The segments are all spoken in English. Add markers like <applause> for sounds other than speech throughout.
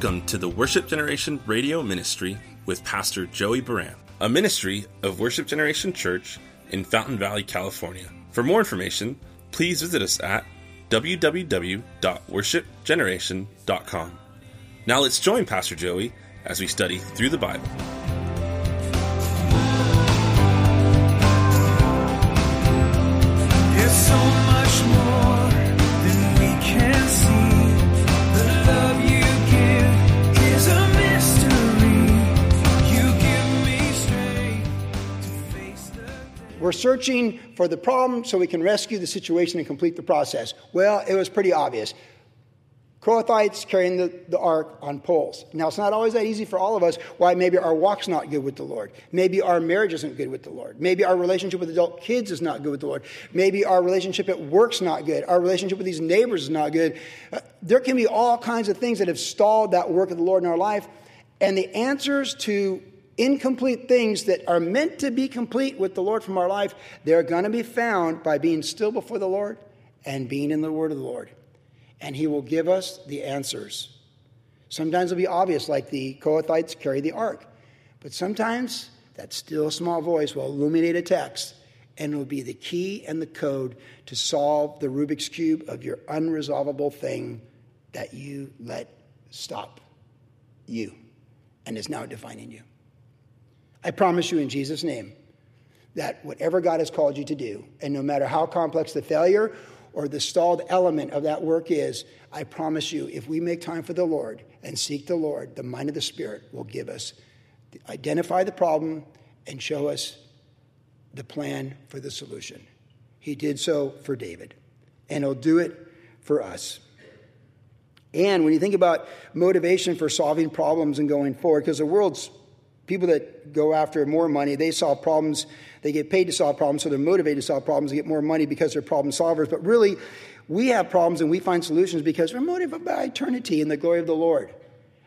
Welcome to the Worship Generation Radio Ministry with Pastor Joey Buran, a ministry of Worship Generation Church in Fountain Valley, California. For more information, please visit us at www.worshipgeneration.com. Now let's join Pastor Joey as we study through the Bible. There's so We're searching for the problem so we can rescue the situation and complete the process. Well, it was pretty obvious. Kohathites carrying the, the ark on poles. Now, it's not always that easy for all of us why maybe our walk's not good with the Lord. Maybe our marriage isn't good with the Lord. Maybe our relationship with adult kids is not good with the Lord. Maybe our relationship at work's not good. Our relationship with these neighbors is not good. Uh, there can be all kinds of things that have stalled that work of the Lord in our life. And the answers to incomplete things that are meant to be complete with the Lord from our life, they're going to be found by being still before the Lord and being in the Word of the Lord. And He will give us the answers. Sometimes it'll be obvious, like the Kohathites carry the ark. But sometimes that still small voice will illuminate a text and it will be the key and the code to solve the Rubik's Cube of your unresolvable thing that you let stop you and is now defining you. I promise you in Jesus' name that whatever God has called you to do, and no matter how complex the failure or the stalled element of that work is, I promise you, if we make time for the Lord and seek the Lord, the mind of the Spirit will give us, identify the problem, and show us the plan for the solution. He did so for David, and he'll do it for us. And when you think about motivation for solving problems and going forward, because the world's people that go after more money, they solve problems, they get paid to solve problems, so they're motivated to solve problems, they get more money because they're problem solvers. But really, we have problems and we find solutions because we're motivated by eternity and the glory of the Lord.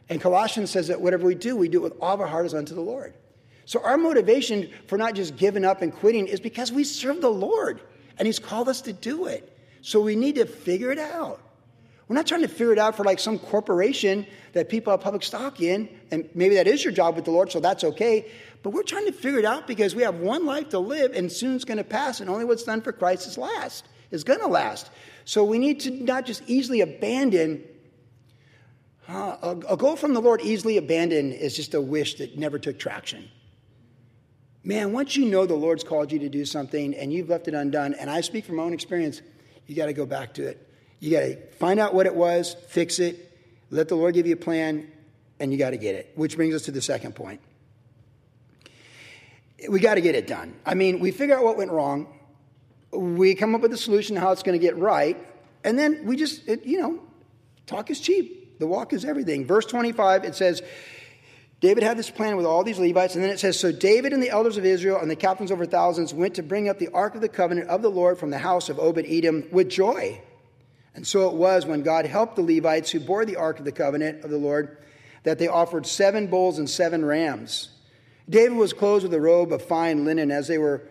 And Colossians says that whatever we do, we do it with all of our heart as unto the Lord. So our motivation for not just giving up and quitting is because we serve the Lord and He's called us to do it. So we need to figure it out. We're not trying to figure it out for like some corporation that people have public stock in, and maybe that is your job with the Lord, so that's okay. But we're trying to figure it out because we have one life to live, and soon it's going to pass, and only what's done for Christ is last, is going to last. So we need to not just easily abandon. Uh, a, a goal from the Lord easily abandoned is just a wish that never took traction. Man, once you know the Lord's called you to do something and you've left it undone, and I speak from my own experience, you got to go back to it. You got to find out what it was, fix it, let the Lord give you a plan, and you got to get it. Which brings us to the second point. We got to get it done. I mean, we figure out what went wrong, we come up with a solution how it's going to get right, and then we just, it, you know, talk is cheap. The walk is everything. Verse 25, it says, David had this plan with all these Levites, and then it says, So David and the elders of Israel and the captains over thousands went to bring up the ark of the covenant of the Lord from the house of Obed Edom with joy. And so it was when God helped the Levites who bore the ark of the covenant of the Lord that they offered seven bulls and seven rams. David was clothed with a robe of fine linen, as they were,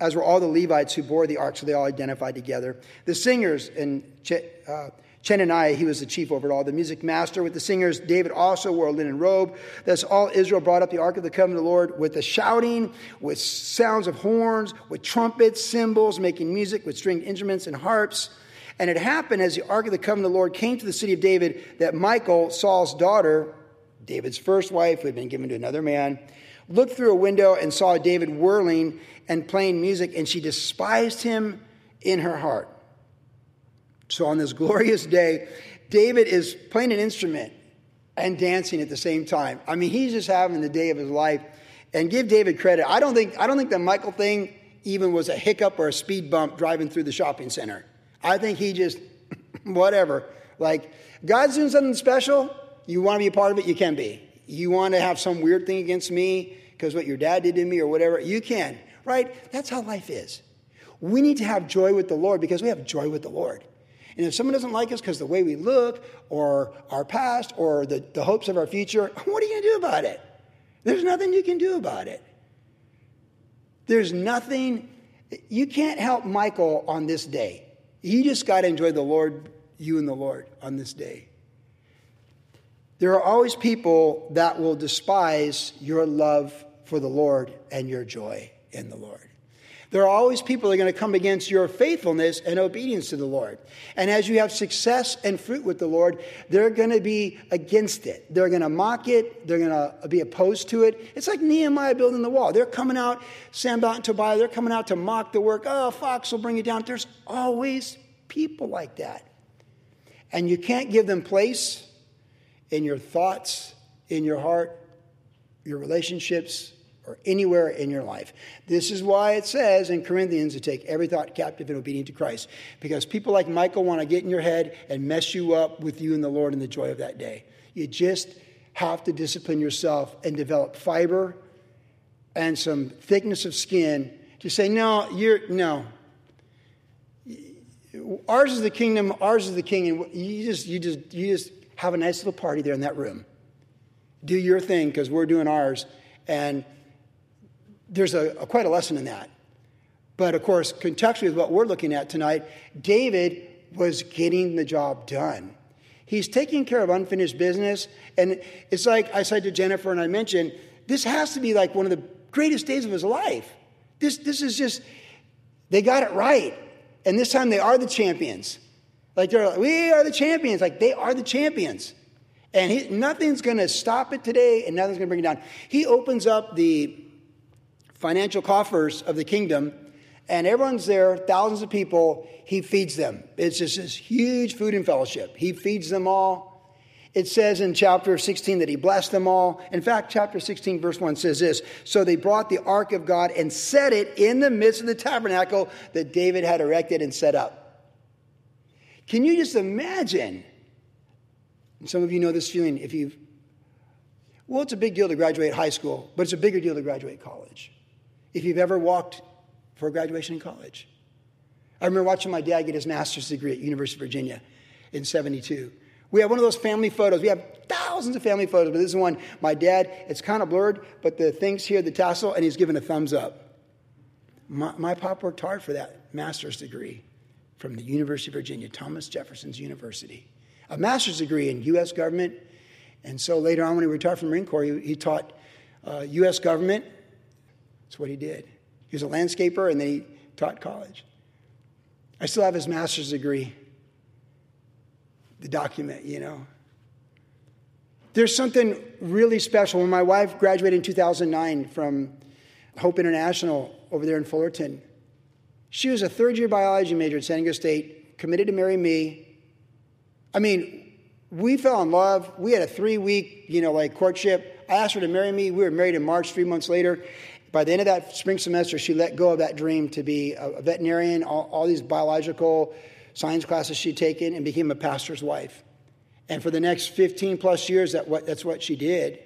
as were all the Levites who bore the ark, so they all identified together. The singers and Ch- uh, Chenaniah, he was the chief over it all. The music master with the singers, David also wore a linen robe. Thus all Israel brought up the ark of the covenant of the Lord with the shouting, with sounds of horns, with trumpets, cymbals, making music with stringed instruments and harps. And it happened as the ark of the covenant of the Lord came to the city of David that Michal, Saul's daughter, David's first wife, who had been given to another man, looked through a window and saw David whirling and playing music, and she despised him in her heart. So on this <laughs> glorious day, David is playing an instrument and dancing at the same time. I mean, he's just having the day of his life. And give David credit. I don't think I don't think the Michal thing even was a hiccup or a speed bump driving through the shopping center. I think he just <clears throat> whatever. Like God's doing something special. You want to be a part of it, you can be. You want to have some weird thing against me because what your dad did to me or whatever, you can. Right? That's how life is. We need to have joy with the Lord because we have joy with the Lord. And if someone doesn't like us because the way we look or our past or the, the hopes of our future, <laughs> what are you going to do about it? There's nothing you can do about it. There's nothing, you can't help Michal on this day. You just got to enjoy the Lord, you and the Lord on this day. There are always people that will despise your love for the Lord and your joy in the Lord. There are always people that are going to come against your faithfulness and obedience to the Lord. And as you have success and fruit with the Lord, they're going to be against it. They're going to mock it. They're going to be opposed to it. It's like Nehemiah building the wall. They're coming out, Sanballat and Tobiah, they're coming out to mock the work. Oh, Fox will bring you down. There's always people like that. And you can't give them place in your thoughts, in your heart, your relationships, or anywhere in your life. This is why it says in Corinthians to take every thought captive and obedient to Christ. Because people like Michal want to get in your head and mess you up with you and the Lord and the joy of that day. You just have to discipline yourself and develop fiber and some thickness of skin to say, no, you're, no. Ours is the kingdom, ours is the king, and you just, you just, you just have a nice little party there in that room. Do your thing because we're doing ours. And there's a, a, quite a lesson in that. But of course, contextually with what we're looking at tonight, David was getting the job done. He's taking care of unfinished business. And it's like I said to Jennifer and I mentioned, this has to be like one of the greatest days of his life. This, this is just, they got it right. And this time they are the champions. Like they're like, we are the champions. Like they are the champions. And he, nothing's going to stop it today and nothing's going to bring it down. He opens up the financial coffers of the kingdom, and everyone's there, thousands of people. He feeds them. It's just this huge food and fellowship. He feeds them all. It says in chapter 16 that he blessed them all. In fact, chapter 16, verse 1 says this So they brought the ark of God and set it in the midst of the tabernacle that David had erected and set up. Can you just imagine? Some of you know this feeling if you've, well, it's a big deal to graduate high school, but it's a bigger deal to graduate college if you've ever walked for graduation in college. I remember watching my dad get his master's degree at University of Virginia in 72. We have one of those family photos. We have thousands of family photos, but this is one. My dad, it's kind of blurred, but the thing's here, the tassel, and he's giving a thumbs up. My, my pop worked hard for that master's degree from the University of Virginia, Thomas Jefferson's University. A master's degree in U.S. government. And so later on, when he retired from the Marine Corps, he, he taught uh, U.S. government that's what he did. He was a landscaper and then he taught college. I still have his master's degree, the document, you know. There's something really special. When my wife graduated in 2009 from Hope International over there in Fullerton, she was a third year biology major at San Diego State, committed to marry me. I mean, we fell in love. We had a three week, you know, like courtship. I asked her to marry me. We were married in March, three months later. By the end of that spring semester, she let go of that dream to be a veterinarian, all, all these biological science classes she'd taken, and became a pastor's wife. And for the next 15 plus years, that what, that's what she did.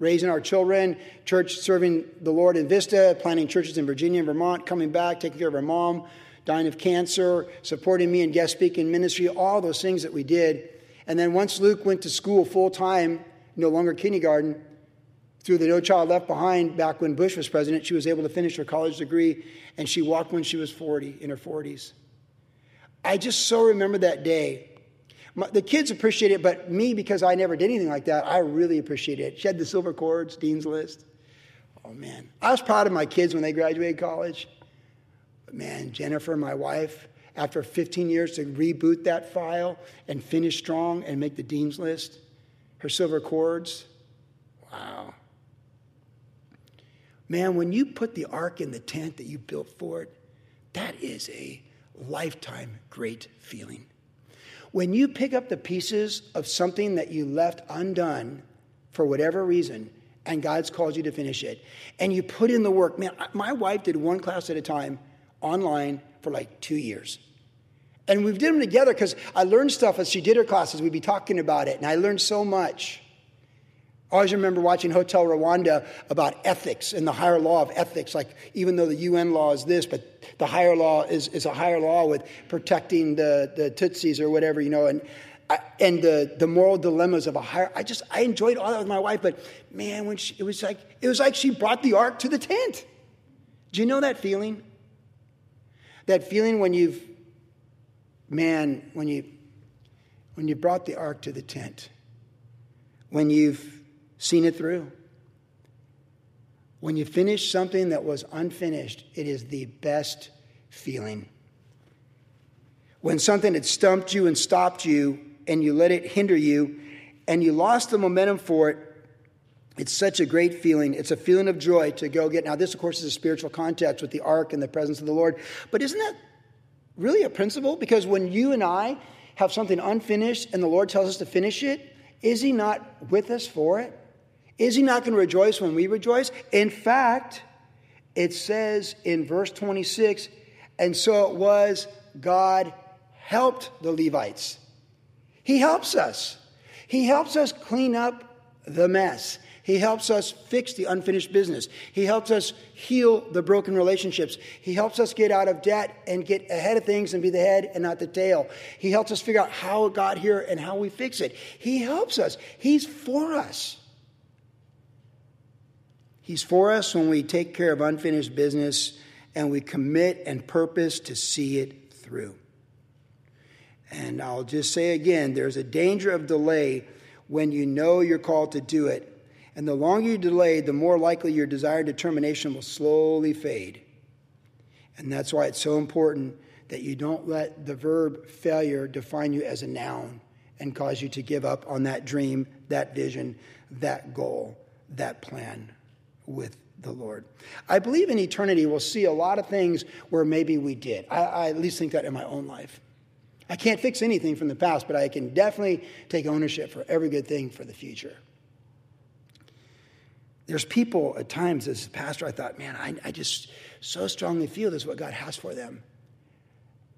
Raising our children, church serving the Lord in Vista, planting churches in Virginia and Vermont, coming back, taking care of her mom, dying of cancer, supporting me in guest speaking ministry, all those things that we did. And then once Luke went to school full time, no longer kindergarten, through the No Child Left Behind back when Bush was president, she was able to finish her college degree and she walked when she was 40, in her 40s. I just so remember that day. My, the kids appreciate it, but me, because I never did anything like that, I really appreciate it. She had the silver cords, Dean's List. Oh, man. I was proud of my kids when they graduated college. But, man, Jennifer, my wife, after 15 years to reboot that file and finish strong and make the Dean's List, her silver cords, wow. Man, when you put the ark in the tent that you built for it, that is a lifetime great feeling. When you pick up the pieces of something that you left undone for whatever reason, and God's called you to finish it, and you put in the work, man, my wife did one class at a time online for like two years. And we've did them together because I learned stuff as she did her classes. We'd be talking about it, and I learned so much. I always remember watching Hotel Rwanda about ethics and the higher law of ethics. Like, even though the UN law is this, but the higher law is, is a higher law with protecting the, the Tutsis or whatever, you know, and, and the, the moral dilemmas of a higher. I just, I enjoyed all that with my wife, but man, when she, it was like, it was like she brought the ark to the tent. Do you know that feeling? That feeling when you've, man, when you, when you brought the ark to the tent when you've seen it through. When you finish something that was unfinished, it is the best feeling. When something had stumped you and stopped you, and you let it hinder you, and you lost the momentum for it, it's such a great feeling. It's a feeling of joy to go get. Now, this, of course, is a spiritual context with the ark and the presence of the Lord. But isn't that really a principle? Because when you and I have something unfinished and the Lord tells us to finish it, is He not with us for it? Is He not going to rejoice when we rejoice? In fact, it says in verse 26 and so it was God helped the Levites. He helps us. He helps us clean up the mess. He helps us fix the unfinished business. He helps us heal the broken relationships. He helps us get out of debt and get ahead of things and be the head and not the tail. He helps us figure out how it got here and how we fix it. He helps us. He's for us. He's for us when we take care of unfinished business and we commit and purpose to see it through. And I'll just say again there's a danger of delay when you know you're called to do it. And the longer you delay, the more likely your desired determination will slowly fade. And that's why it's so important that you don't let the verb failure define you as a noun and cause you to give up on that dream, that vision, that goal, that plan with the Lord. I believe in eternity we'll see a lot of things where maybe we did. I, I at least think that in my own life. I can't fix anything from the past, but I can definitely take ownership for every good thing for the future. There's people at times as a pastor, I thought, man, I, I just so strongly feel this is what God has for them.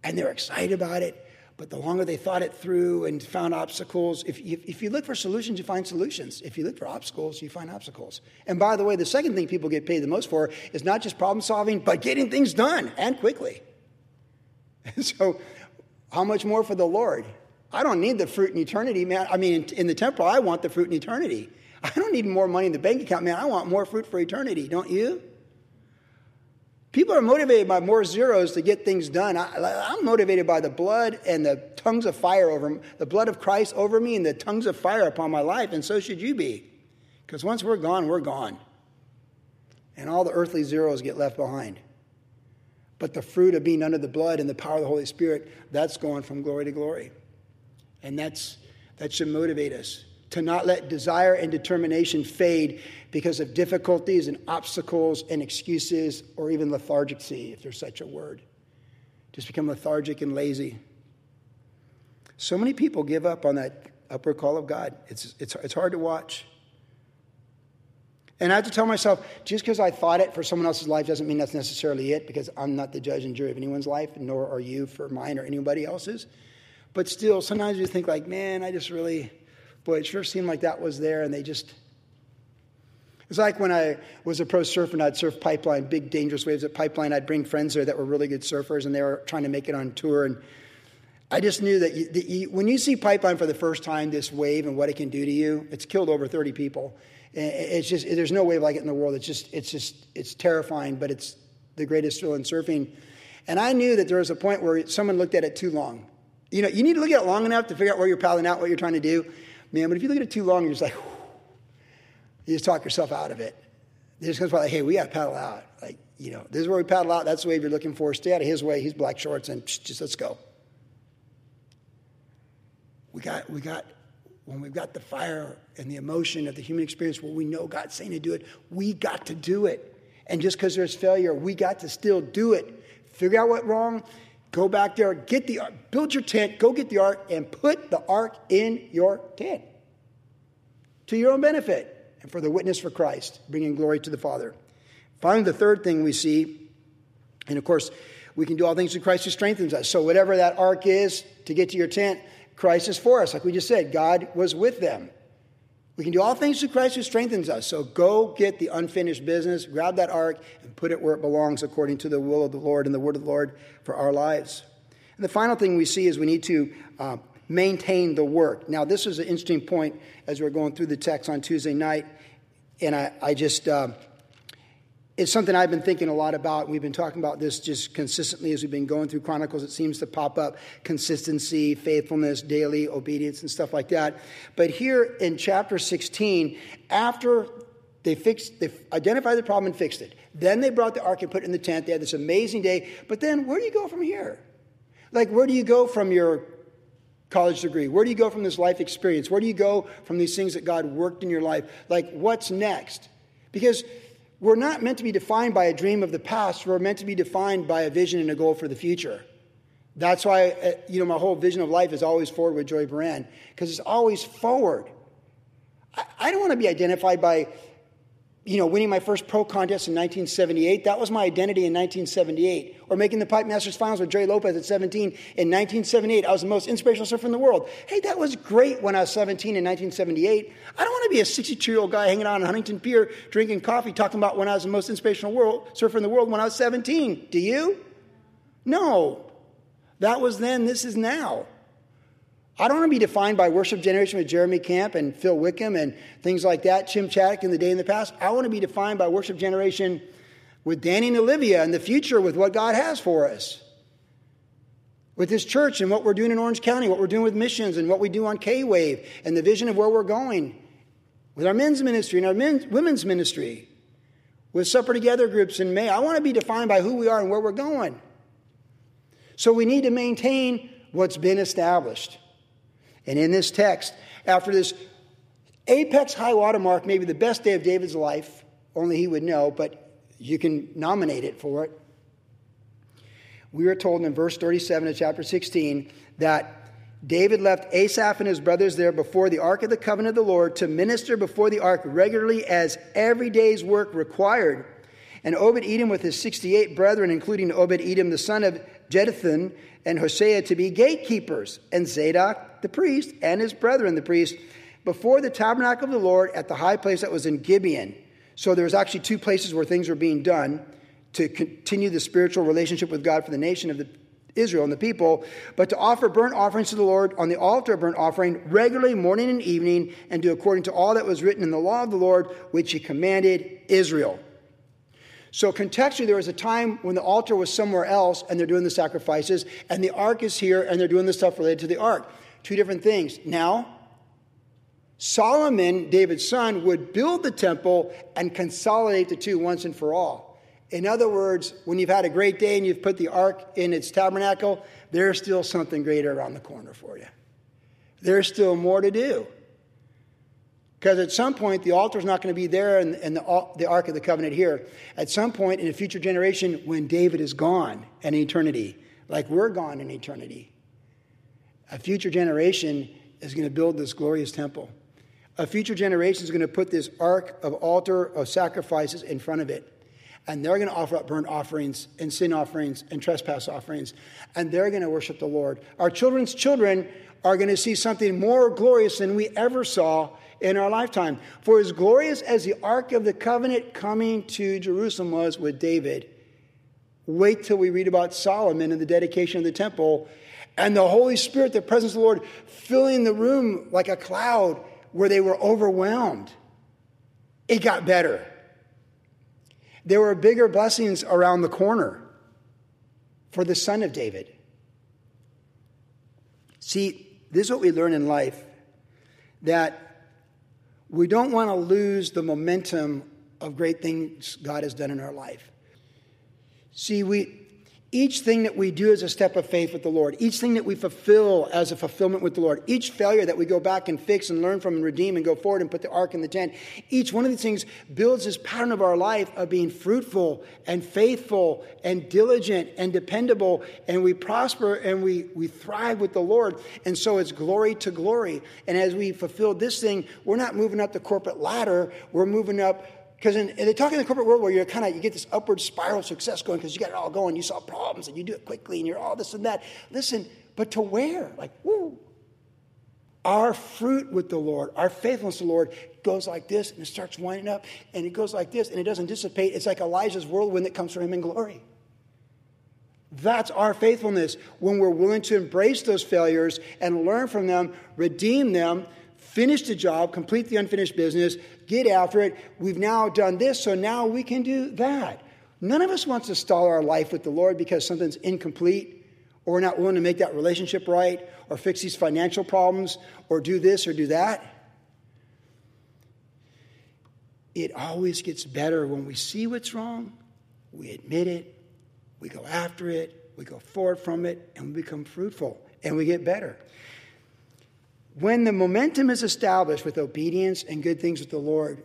And they're excited about it, but the longer they thought it through and found obstacles, if, if, if, you look for solutions, you find solutions. If you look for obstacles, you find obstacles. And by the way, the second thing people get paid the most for is not just problem solving, but getting things done and quickly. <laughs> so, how much more for the Lord? I don't need the fruit in eternity, man. I mean, in, in the temple, I want the fruit in eternity. I don't need more money in the bank account, man. I want more fruit for eternity, don't you? People are motivated by more zeros to get things done. I, am motivated by the blood and the tongues of fire over the blood of Christ over me and the tongues of fire upon my life, and so should you be. Because once we're gone, we're gone. And all the earthly zeros get left behind. But the fruit of being under the blood and the power of the Holy Spirit, that's going from glory to glory. And that's, that should motivate us to not let desire and determination fade because of difficulties and obstacles and excuses or even lethargy, if there's such a word. Just become lethargic and lazy. So many people give up on that upward call of God. It's, it's, it's hard to watch. And I have to tell myself, just because I thought it for someone else's life doesn't mean that's necessarily it, because I'm not the judge and jury of anyone's life, nor are you for mine or anybody else's. But still, sometimes you think like, man, I just really, boy, it sure seemed like that was there, and they just. It's like when I was a pro surfer and I'd surf pipeline, big dangerous waves at pipeline. I'd bring friends there that were really good surfers, and they were trying to make it on tour. And I just knew that, you, that you, when you see pipeline for the first time, this wave and what it can do to you, it's killed over 30 people. It's just there's no wave like it in the world. It's just it's just it's terrifying, but it's the greatest thrill in surfing. And I knew that there was a point where someone looked at it too long. You know, you need to look at it long enough to figure out where you're paddling out, what you're trying to do. Man, but if you look at it too long, you're just like, whew, you just talk yourself out of it. Just comes by like, hey, we got to paddle out. Like, you know, this is where we paddle out. That's the wave you're looking for. Stay out of his way. He's black shorts, and just let's go. We got, we got, when we've got the fire and the emotion of the human experience where we know God's saying to do it, we got to do it. And just because there's failure, we got to still do it. Figure out what wrong, Go back there, get the ark, build your tent, go get the ark, and put the ark in your tent to your own benefit and for the witness for Christ, bringing glory to the Father. Finally, the third thing we see, and of course, we can do all things through Christ who strengthens us. So, whatever that ark is to get to your tent, Christ is for us. Like we just said, God was with them. We can do all things through Christ who strengthens us. So go get the unfinished business, grab that ark, and put it where it belongs according to the will of the Lord and the word of the Lord for our lives. And the final thing we see is we need to uh, maintain the work. Now, this is an interesting point as we're going through the text on Tuesday night. And I, I just, uh, it's something I've been thinking a lot about. We've been talking about this just consistently as we've been going through Chronicles. It seems to pop up consistency, faithfulness, daily obedience, and stuff like that. But here in chapter 16, after they fixed, they identified the problem and fixed it, then they brought the ark and put it in the tent. They had this amazing day. But then where do you go from here? Like, where do you go from your college degree? Where do you go from this life experience? Where do you go from these things that God worked in your life? Like, what's next? Because we're not meant to be defined by a dream of the past. We're meant to be defined by a vision and a goal for the future. That's why, uh, you know, my whole vision of life is always forward with Joey Buran, because it's always forward. I, I don't want to be identified by, you know, winning my first pro contest in 1978. That was my identity in 1978. Or making the Pipe Masters Finals with Gerry Lopez at 17 in 1978. I was the most inspirational surfer in the world. Hey, that was great when I was 17 in 1978. I don't want to be a 62 year old guy hanging out on Huntington Pier drinking coffee talking about when I was the most inspirational world, surfer in the world when I was 17. Do you? No. That was then, this is now. I don't want to be defined by worship generation with Jeremy Camp and Phil Wickham and things like that, Chim Chaddock in the day in the past. I want to be defined by worship generation with Danny and Olivia and the future with what God has for us. With this church and what we're doing in Orange County, what we're doing with missions and what we do on K Wave and the vision of where we're going. With our men's ministry and our men's, women's ministry. With Supper Together groups in May. I want to be defined by who we are and where we're going. So we need to maintain what's been established. And in this text, after this apex high water mark, maybe the best day of David's life, only he would know, but you can nominate it for it. We are told in verse 37 of chapter 16 that David left Asaph and his brothers there before the ark of the covenant of the Lord to minister before the ark regularly as every day's work required. And Obed Edom with his 68 brethren, including Obed Edom, the son of Jeduthun, and Hosea to be gatekeepers, and Zadok the priest and his brethren the priest, before the tabernacle of the Lord at the high place that was in Gibeon. So there was actually two places where things were being done to continue the spiritual relationship with God for the nation of the Israel and the people, but to offer burnt offerings to the Lord on the altar of burnt offering regularly, morning and evening, and do according to all that was written in the law of the Lord, which he commanded Israel. So, contextually, there was a time when the altar was somewhere else and they're doing the sacrifices, and the ark is here and they're doing the stuff related to the ark. Two different things. Now, Solomon, David's son, would build the temple and consolidate the two once and for all. In other words, when you've had a great day and you've put the ark in its tabernacle, there's still something greater around the corner for you. There's still more to do. Because at some point, the altar is not going to be there and, and the, the Ark of the Covenant here. At some point in a future generation, when David is gone in eternity, like we're gone in eternity, a future generation is going to build this glorious temple. A future generation is going to put this ark of altar of sacrifices in front of it. And they're going to offer up burnt offerings and sin offerings and trespass offerings. And they're going to worship the Lord. Our children's children are going to see something more glorious than we ever saw in our lifetime. For as glorious as the Ark of the Covenant coming to Jerusalem was with David, wait till we read about Solomon and the dedication of the temple and the Holy Spirit, the presence of the Lord, filling the room like a cloud where they were overwhelmed. It got better. There were bigger blessings around the corner for the son of David. See, this is what we learn in life that we don't want to lose the momentum of great things God has done in our life. See, we, each thing that we do is a step of faith with the Lord. Each thing that we fulfill as a fulfillment with the Lord. Each failure that we go back and fix and learn from and redeem and go forward and put the ark in the tent. Each one of these things builds this pattern of our life of being fruitful and faithful and diligent and dependable. And we prosper and we, we thrive with the Lord. And so it's glory to glory. And as we fulfill this thing, we're not moving up the corporate ladder, we're moving up because they talk in the corporate world where you're kind of you get this upward spiral success going because you got it all going, you solve problems and you do it quickly and you're all this and that. Listen, but to where? Like, woo. Our fruit with the Lord, our faithfulness to the Lord goes like this and it starts winding up and it goes like this and it doesn't dissipate. It's like Elijah's whirlwind that comes from him in glory. That's our faithfulness when we're willing to embrace those failures and learn from them, redeem them, finish the job, complete the unfinished business, get after it. We've now done this, so now we can do that. None of us wants to stall our life with the Lord because something's incomplete or we're not willing to make that relationship right or fix these financial problems or do this or do that. It always gets better when we see what's wrong, we admit it, we go after it, we go forward from it, and we become fruitful and we get better. When the momentum is established with obedience and good things with the Lord,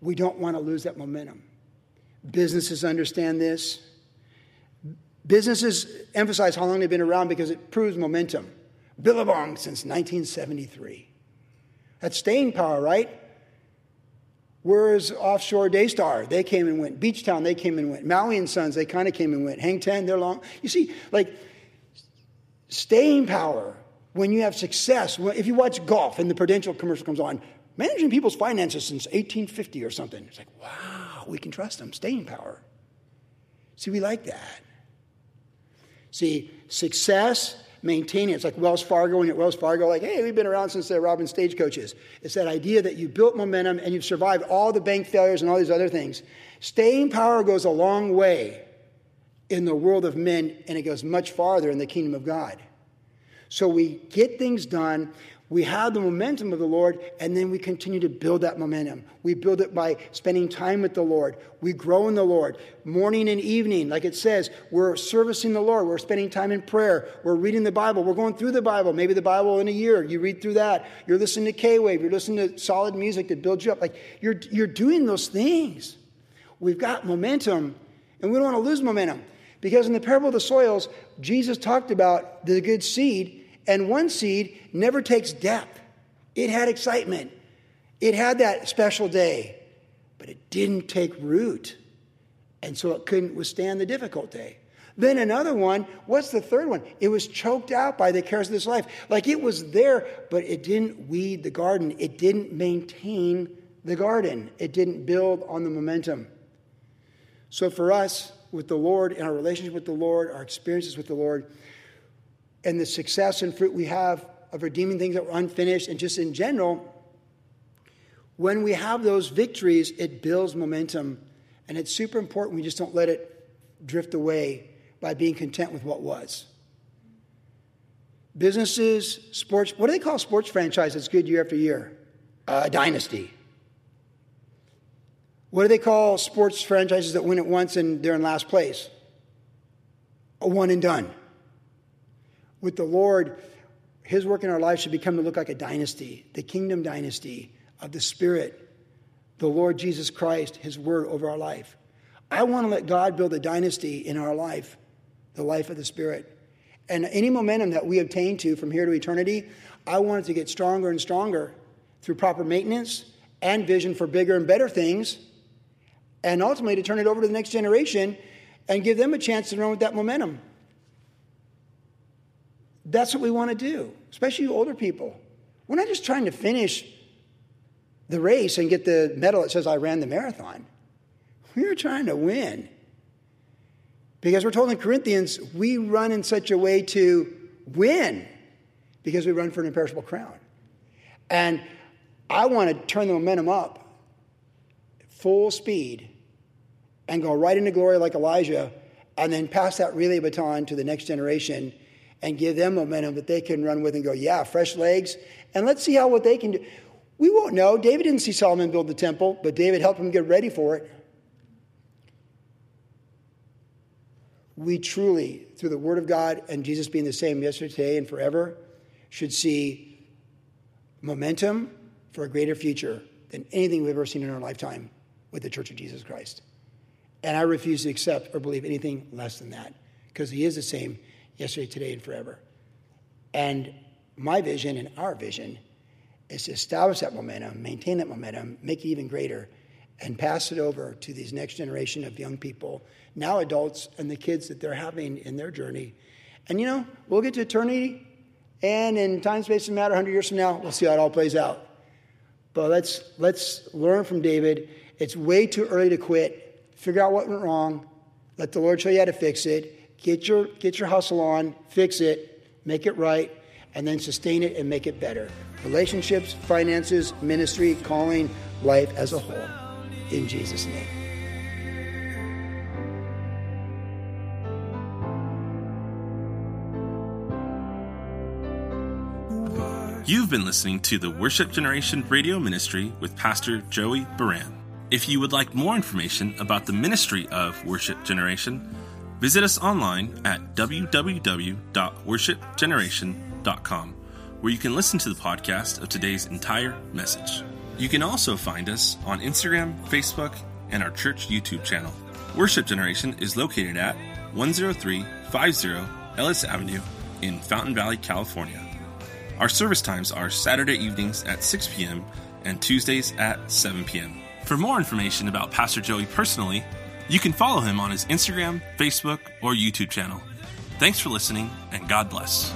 we don't want to lose that momentum. Businesses understand this. Businesses emphasize how long they've been around because it proves momentum. Billabong since 1973. That's staying power, right? Where's offshore Daystar? They came and went. Beachtown, they came and went. Maui and Sons, they kind of came and went. Hang Ten, they're long. You see, like staying power when you have success. If you watch golf and the Prudential commercial comes on, managing people's finances since 1850 or something. It's like, wow, we can trust them. Staying power. See, we like that. See, success, maintaining It's like Wells Fargo, and at Wells Fargo, like, hey, we've been around since the Robin Stagecoaches. It's that idea that you built momentum and you've survived all the bank failures and all these other things. Staying power goes a long way in the world of men, and it goes much farther in the kingdom of God. So we get things done, we have the momentum of the Lord, and then we continue to build that momentum. We build it by spending time with the Lord. We grow in the Lord. Morning and evening, like it says, we're servicing the Lord. We're spending time in prayer. We're reading the Bible. We're going through the Bible. Maybe the Bible in a year. You read through that. You're listening to K Wave. You're listening to solid music that builds you up. Like you're, you're doing those things. We've got momentum, and we don't want to lose momentum. Because in the parable of the soils, Jesus talked about the good seed and one seed never takes depth. It had excitement, it had that special day, but it didn't take root. And so it couldn't withstand the difficult day. Then another one, what's the third one? It was choked out by the cares of this life. Like it was there, but it didn't weed the garden. It didn't maintain the garden. It didn't build on the momentum. So for us, with the Lord, in our relationship with the Lord, our experiences with the Lord, and the success and fruit we have of redeeming things that were unfinished and just in general, when we have those victories, it builds momentum. And it's super important we just don't let it drift away by being content with what was. Businesses, sports, what do they call sports franchises good year after year? Uh, a dynasty. What do they call sports franchises that win it once and they're in last place? A one and done with the Lord, His work in our life should become to look like a dynasty, the kingdom dynasty of the Spirit, the Lord Jesus Christ, His word over our life. I want to let God build a dynasty in our life, the life of the Spirit. And any momentum that we obtain to from here to eternity, I want it to get stronger and stronger through proper maintenance and vision for bigger and better things, and ultimately to turn it over to the next generation and give them a chance to run with that momentum. That's what we want to do, especially you older people. We're not just trying to finish the race and get the medal that says I ran the marathon. We're trying to win. Because we're told in Corinthians, we run in such a way to win because we run for an imperishable crown. And I want to turn the momentum up full speed and go right into glory like Elijah and then pass that relay baton to the next generation and give them momentum that they can run with and go, yeah, fresh legs. And let's see how what they can do. We won't know. David didn't see Solomon build the temple, but David helped him get ready for it. We truly, through the Word of God and Jesus being the same yesterday, today, and forever, should see momentum for a greater future than anything we've ever seen in our lifetime with the Church of Jesus Christ. And I refuse to accept or believe anything less than that because He is the same yesterday, today, and forever. And my vision and our vision is to establish that momentum, maintain that momentum, make it even greater, and pass it over to these next generation of young people, now adults, and the kids that they're having in their journey. And you know, we'll get to eternity, and in time, space, and matter, 100 years from now, we'll see how it all plays out. But let's, let's learn from David. It's way too early to quit. Figure out what went wrong. Let the Lord show you how to fix it. Get your, get your hustle on, fix it, make it right, and then sustain it and make it better. Relationships, finances, ministry, calling, life as a whole. In Jesus' name. You've been listening to the Worship Generation Radio Ministry with Pastor Joey Buran. If you would like more information about the ministry of Worship Generation, visit us online at www.worshipgeneration.com, where you can listen to the podcast of today's entire message. You can also find us on Instagram, Facebook, and our church YouTube channel. Worship Generation is located at 10350 Ellis Avenue in Fountain Valley, California. Our service times are Saturday evenings at 6 p.m. and Tuesdays at 7 p.m. For more information about Pastor Joey personally, you can follow him on his Instagram, Facebook, or YouTube channel. Thanks for listening, and God bless.